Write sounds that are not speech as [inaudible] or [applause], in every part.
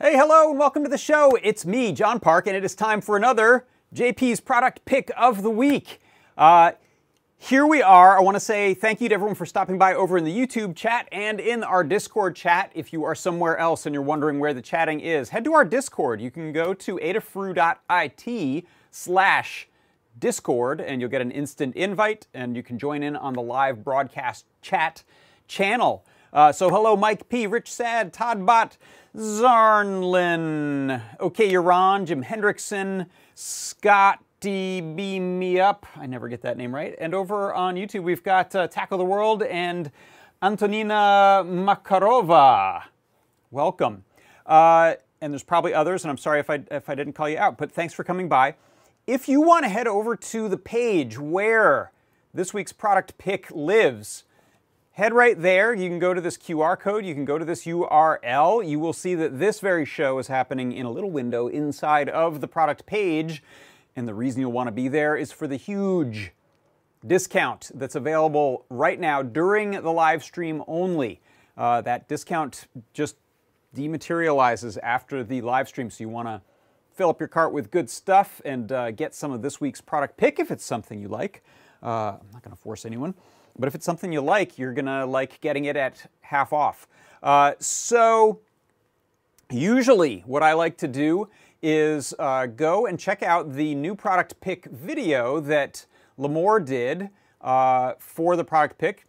hello, and welcome to the show. It's me, John Park, and it is time for another JP's product pick of the week. Uh, here we are. I want to say thank you to everyone for stopping by over in the YouTube chat and in our Discord chat. If you are somewhere else and you're wondering where the chatting is, head to our Discord. You can go to adafru.it slash Discord and you'll get an instant invite and you can join in on the live broadcast chat channel. Uh, so hello, Mike P., Rich Sad, Todd Bott, Zarnlin, OK Iran, Jim Hendrickson, Scott Beam Me Up. I never get that name right. And over on YouTube, we've got uh, Tackle the World and Antonina Makarova. Welcome. Uh, and there's probably others, and I'm sorry if I, if I didn't call you out, but thanks for coming by. If you want to head over to the page where this week's product pick lives, Head right there. You can go to this QR code. You can go to this URL. You will see that this very show is happening in a little window inside of the product page. And the reason you'll want to be there is for the huge discount that's available right now during the live stream only. Uh, that discount just dematerializes after the live stream, so you want to fill up your cart with good stuff and uh, get some of this week's product pick if it's something you like. Uh, I'm not going to force anyone. But if it's something you like, you're to like getting it at half off. Uh, so usually what I like to do is uh, go and check out the new product pick video that Limor did uh, for the product pick.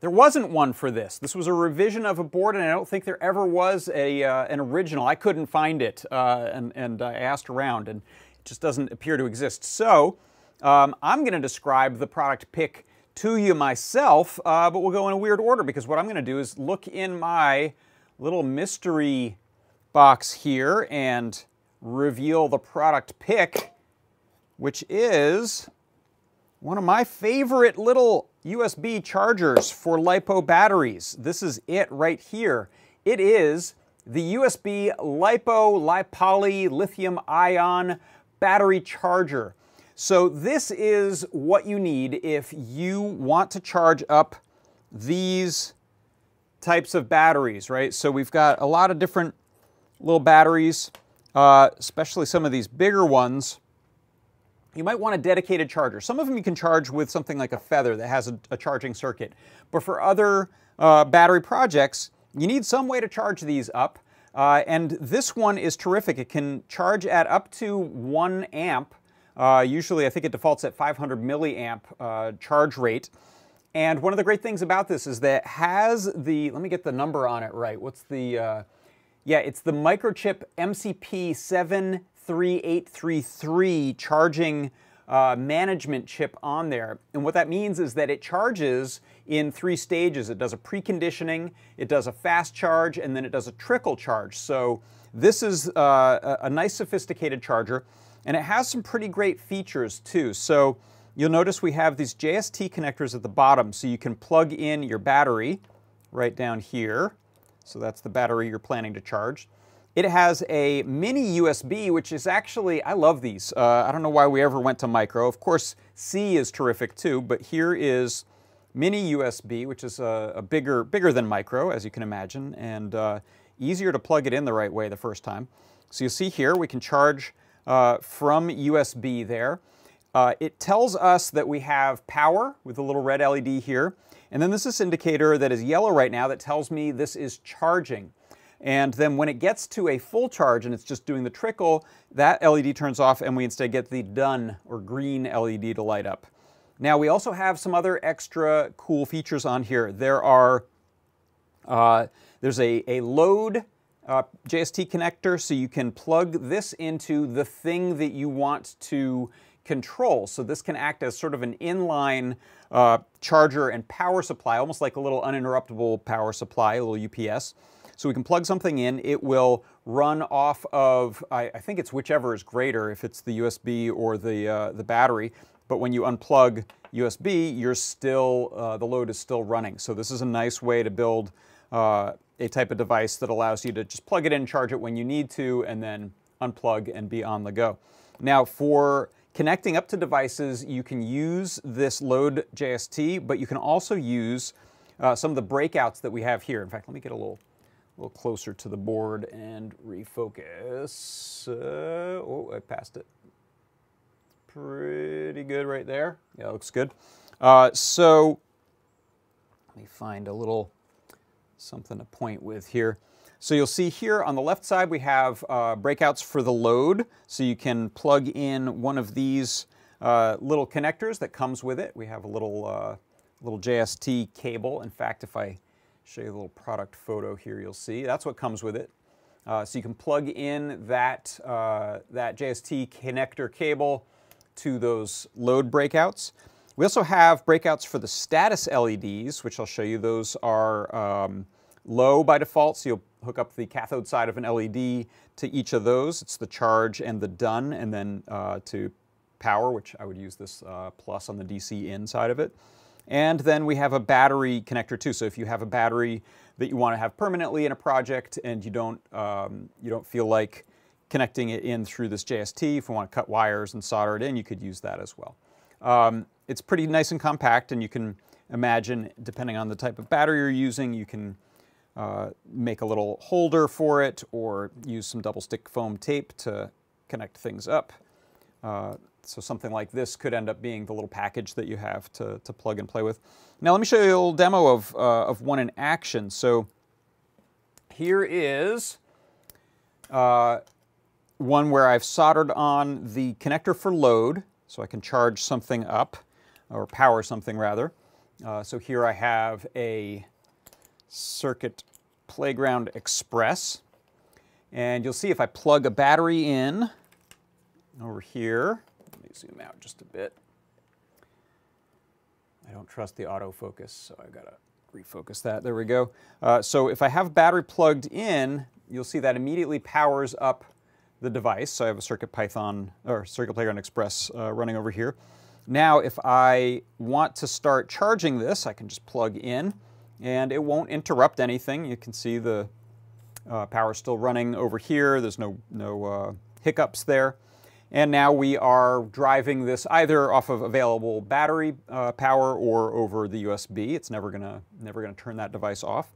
There wasn't one for this. This was a revision of a board, and I don't think there ever was a, uh, an original. I couldn't find it, uh, and, and I asked around, and it just doesn't appear to exist. So um, I'm going to describe the product pick to you myself, uh, but we'll go in a weird order because what I'm going to do is look in my little mystery box here and reveal the product pick, which is one of my favorite little USB chargers for LiPo batteries. This is it right here. It is the USB LiPo LiPoly lithium ion battery charger. So this is what you need if you want to charge up these types of batteries, right? So we've got a lot of different little batteries, uh, especially some of these bigger ones. You might want a dedicated charger. Some of them you can charge with something like a Feather that has a, a charging circuit. But for other uh, battery projects, you need some way to charge these up. Uh, and this one is terrific. It can charge at up to one amp uh, usually, I think it defaults at 500 milliamp uh, charge rate. And one of the great things about this is that has the, let me get the number on it right. What's the, uh, yeah, it's the microchip MCP 73833 charging uh, management chip on there. And what that means is that it charges in three stages. It does a preconditioning, it does a fast charge, and then it does a trickle charge. So this is uh, a nice sophisticated charger. And it has some pretty great features too. So you'll notice we have these JST connectors at the bottom so you can plug in your battery right down here. So that's the battery you're planning to charge. It has a mini USB, which is actually, I love these. Uh, I don't know why we ever went to micro. Of course, C is terrific too, but here is mini USB, which is a, a bigger, bigger than micro, as you can imagine, and uh, easier to plug it in the right way the first time. So you see here, we can charge uh, from USB there. Uh, it tells us that we have power with a little red LED here. And then this is indicator that is yellow right now that tells me this is charging. And then when it gets to a full charge and it's just doing the trickle, that LED turns off and we instead get the done or green LED to light up. Now we also have some other extra cool features on here. There are, uh, there's a, a load uh, JST connector so you can plug this into the thing that you want to control. So this can act as sort of an inline uh, charger and power supply, almost like a little uninterruptible power supply, a little UPS. So we can plug something in, it will run off of, I, I think it's whichever is greater, if it's the USB or the, uh, the battery, but when you unplug USB, you're still, uh, the load is still running. So this is a nice way to build uh, a type of device that allows you to just plug it in, charge it when you need to, and then unplug and be on the go. Now for connecting up to devices, you can use this load JST, but you can also use uh, some of the breakouts that we have here. In fact, let me get a little, a little closer to the board and refocus. Uh, oh, I passed it. Pretty good right there. Yeah, looks good. Uh, so let me find a little something to point with here. So you'll see here on the left side we have uh, breakouts for the load. So you can plug in one of these uh, little connectors that comes with it. We have a little, uh, little JST cable. In fact, if I show you a little product photo here, you'll see that's what comes with it. Uh, so you can plug in that, uh, that JST connector cable to those load breakouts. We also have breakouts for the status LEDs, which I'll show you. Those are um, low by default, so you'll hook up the cathode side of an LED to each of those. It's the charge and the done, and then uh, to power, which I would use this uh, plus on the DC in side of it. And then we have a battery connector too. So if you have a battery that you want to have permanently in a project and you don't, um, you don't feel like connecting it in through this JST, if you want to cut wires and solder it in, you could use that as well. Um, it's pretty nice and compact and you can imagine, depending on the type of battery you're using, you can uh, make a little holder for it or use some double stick foam tape to connect things up. Uh, so something like this could end up being the little package that you have to, to plug and play with. Now let me show you a little demo of, uh, of one in action. So here is uh, one where I've soldered on the connector for load so I can charge something up or power something rather. Uh, so here I have a Circuit Playground Express. And you'll see if I plug a battery in over here, let me zoom out just a bit. I don't trust the autofocus, so I've gotta refocus that. There we go. Uh, so if I have battery plugged in, you'll see that immediately powers up the device. So I have a Circuit Python or Circuit Playground Express uh, running over here. Now, if I want to start charging this, I can just plug in and it won't interrupt anything. You can see the uh, power still running over here. There's no, no uh, hiccups there. And now we are driving this either off of available battery uh, power or over the USB. It's never gonna, never gonna turn that device off.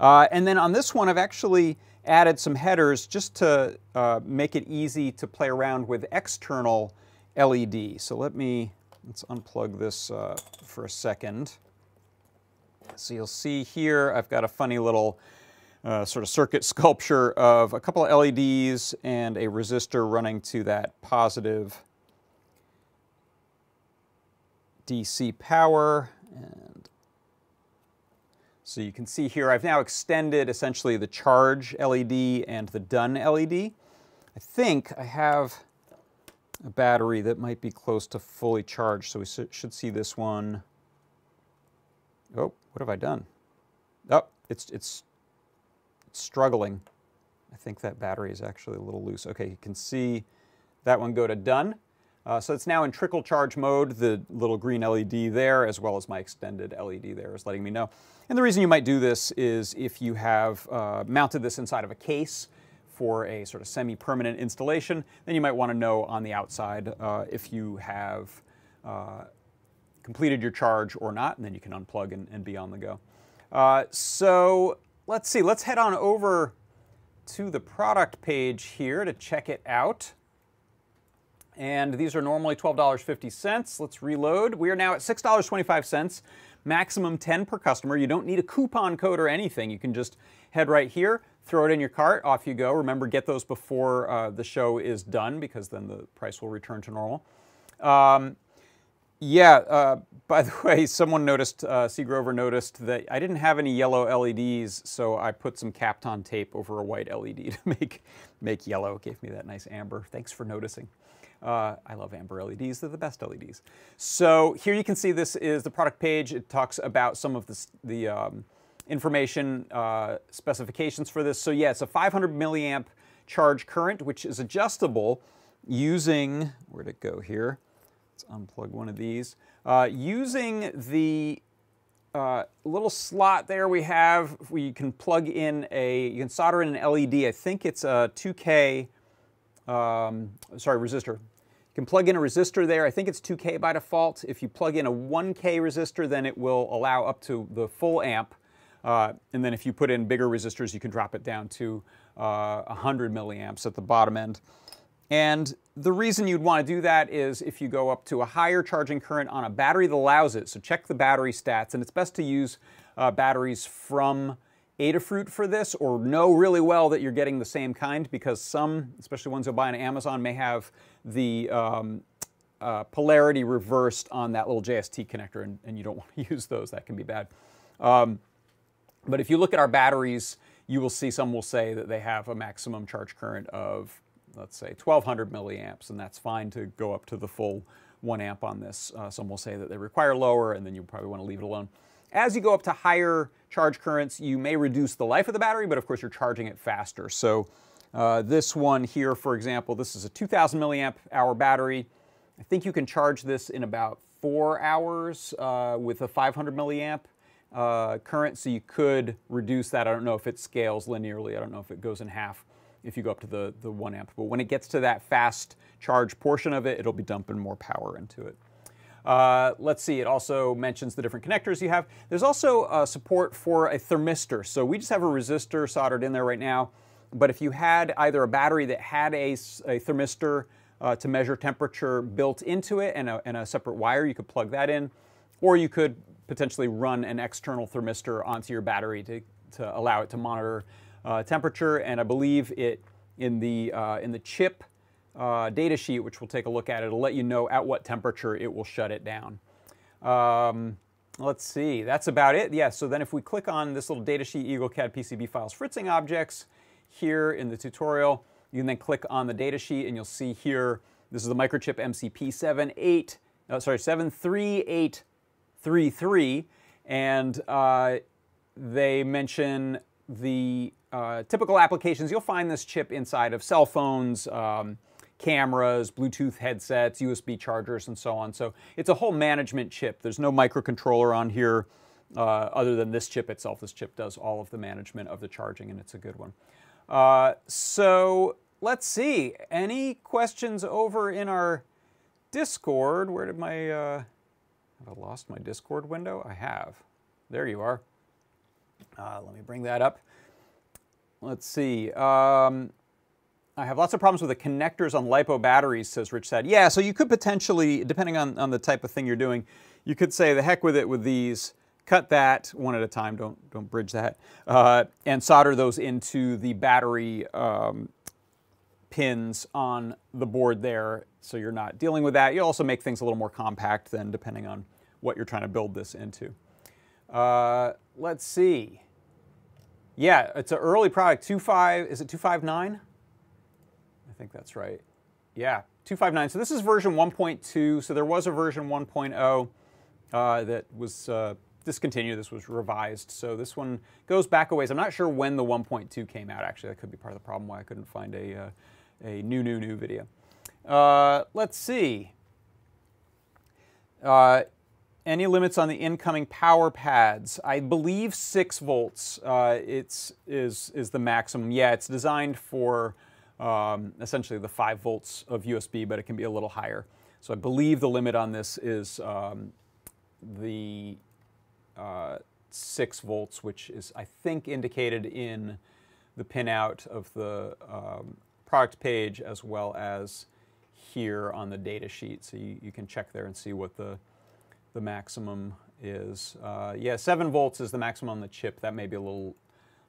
Uh, and then on this one, I've actually added some headers just to uh, make it easy to play around with external LED. So let me, let's unplug this uh, for a second. So you'll see here, I've got a funny little uh, sort of circuit [laughs] sculpture of a couple of LEDs and a resistor running to that positive DC power. And so you can see here, I've now extended essentially the charge LED and the done LED. I think I have a battery that might be close to fully charged, so we should see this one Oh, what have I done? Oh, it's, it's, it's struggling. I think that battery is actually a little loose. Okay, you can see that one go to done. Uh, so it's now in trickle charge mode. The little green LED there, as well as my extended LED there, is letting me know. And the reason you might do this is if you have uh, mounted this inside of a case for a sort of semi-permanent installation, then you might want to know on the outside uh, if you have uh, completed your charge or not, and then you can unplug and, and be on the go. Uh, so let's see, let's head on over to the product page here to check it out. And these are normally $12.50. Let's reload. We are now at $6.25, maximum 10 per customer. You don't need a coupon code or anything. You can just head right here, throw it in your cart, off you go. Remember, get those before uh, the show is done because then the price will return to normal. Um, yeah, uh, by the [laughs] way, someone noticed, uh, C. Grover noticed that I didn't have any yellow LEDs, so I put some Kapton tape over a white LED [laughs] to make, make yellow. It gave me that nice amber. Thanks for noticing. Uh, I love amber LEDs, they're the best LEDs. So here you can see this is the product page. It talks about some of the, the um, information uh, specifications for this. So yeah, it's a 500 milliamp charge current, which is adjustable using, where'd it go here? Let's unplug one of these. Uh, using the uh, little slot there we have, we can plug in a, you can solder in an LED. I think it's a 2K, um, sorry, resistor. You can plug in a resistor there. I think it's 2K by default. If you plug in a 1K resistor, then it will allow up to the full amp. Uh, and then if you put in bigger resistors, you can drop it down to uh, 100 milliamps at the bottom end. And the reason you'd want to do that is if you go up to a higher charging current on a battery that allows it. So check the battery stats, and it's best to use uh, batteries from Adafruit for this or know really well that you're getting the same kind because some, especially ones you'll buy on Amazon, may have the um, uh, polarity reversed on that little JST connector and, and, you don't [laughs] want to use those. That can be bad. Um, but if you look at our batteries, you will see some will say that they have a maximum charge current of, let's say, 1200 milliamps, and that's fine to go up to the full one amp on this. Uh, some will say that they require lower, and then you probably want to leave it alone. As you go up to higher charge currents, you may reduce the life of the battery, but of course you're charging it faster. So uh, this one here, for example, this is a 2000 milliamp hour battery. I think you can charge this in about four hours uh, with a 500 milliamp uh, current, so you could reduce that. I don't know if it scales linearly. I don't know if it goes in half if you go up to the, the one amp. But when it gets to that fast charge portion of it, it'll be dumping more power into it. Uh, let's see, it also mentions the different connectors you have. There's also uh, support for a thermistor. So we just have a resistor soldered in there right now. But if you had either a battery that had a, a thermistor uh, to measure temperature built into it and a, and a separate wire, you could plug that in. Or you could potentially run an external thermistor onto your battery to, to allow it to monitor uh, temperature. And I believe it in the, uh, in the chip uh, data sheet, which we'll take a look at, it'll let you know at what temperature it will shut it down. Um, let's see, that's about it. Yeah, so then if we click on this little datasheet EagleCAD PCB files fritzing objects here in the tutorial, you can then click on the datasheet and you'll see here, this is the microchip MCP 78, oh, sorry, 73833, and uh, they mention the uh, typical applications. You'll find this chip inside of cell phones, um, cameras, Bluetooth headsets, USB chargers, and so on. So it's a whole management chip. There's no microcontroller on here uh, other than this chip itself. This chip does all of the management of the charging, and it's a good one. Uh, so let's see. Any questions over in our Discord? Where did my, uh, have I lost my Discord window? I have. There you are. Uh, let me bring that up. Let's see. Um, I have lots of problems with the connectors on LiPo batteries, says Rich said. Yeah, so you could potentially, depending on, on the type of thing you're doing, you could say the heck with it with these, cut that one at a time, don't, don't bridge that, uh, and solder those into the battery um, pins on the board there so you're not dealing with that. You also make things a little more compact then depending on what you're trying to build this into. Uh, let's see. Yeah, it's an early product, 2.5, is it 259? I think that's right. Yeah, 259. So this is version 1.2. So there was a version 1.0 uh, that was uh, discontinued. This was revised. So this one goes back a ways. I'm not sure when the 1.2 came out, actually. That could be part of the problem why I couldn't find a, uh, a new, new, new video. Uh, let's see. Uh, any limits on the incoming power pads? I believe 6 volts uh, it's, is, is the maximum. Yeah, it's designed for um, essentially the 5 volts of USB, but it can be a little higher. So I believe the limit on this is um, the uh, 6 volts, which is, I think, indicated in the pinout of the um, product page as well as here on the data sheet. So you, you can check there and see what the, the maximum is. Uh, yeah, 7 volts is the maximum on the chip. That may be a little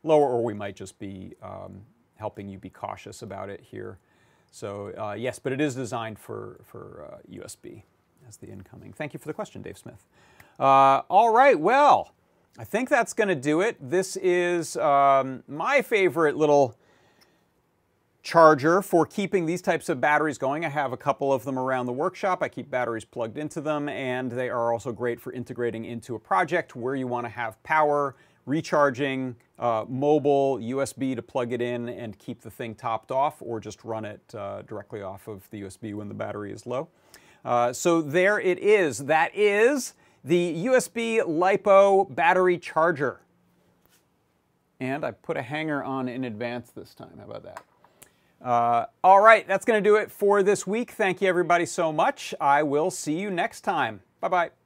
lower, or we might just be um, helping you be cautious about it here. So uh, yes, but it is designed for, for uh, USB as the incoming. Thank you for the question, Dave Smith. Uh, all right, well, I think that's going to do it. This is um, my favorite little charger for keeping these types of batteries going. I have a couple of them around the workshop. I keep batteries plugged into them, and they are also great for integrating into a project where you want to have power recharging, uh, mobile, USB to plug it in and keep the thing topped off, or just run it uh, directly off of the USB when the battery is low. Uh, so there it is. That is the USB LiPo battery charger. And I put a hanger on in advance this time. How about that? Uh, all right, that's going to do it for this week. Thank you everybody so much. I will see you next time. Bye-bye.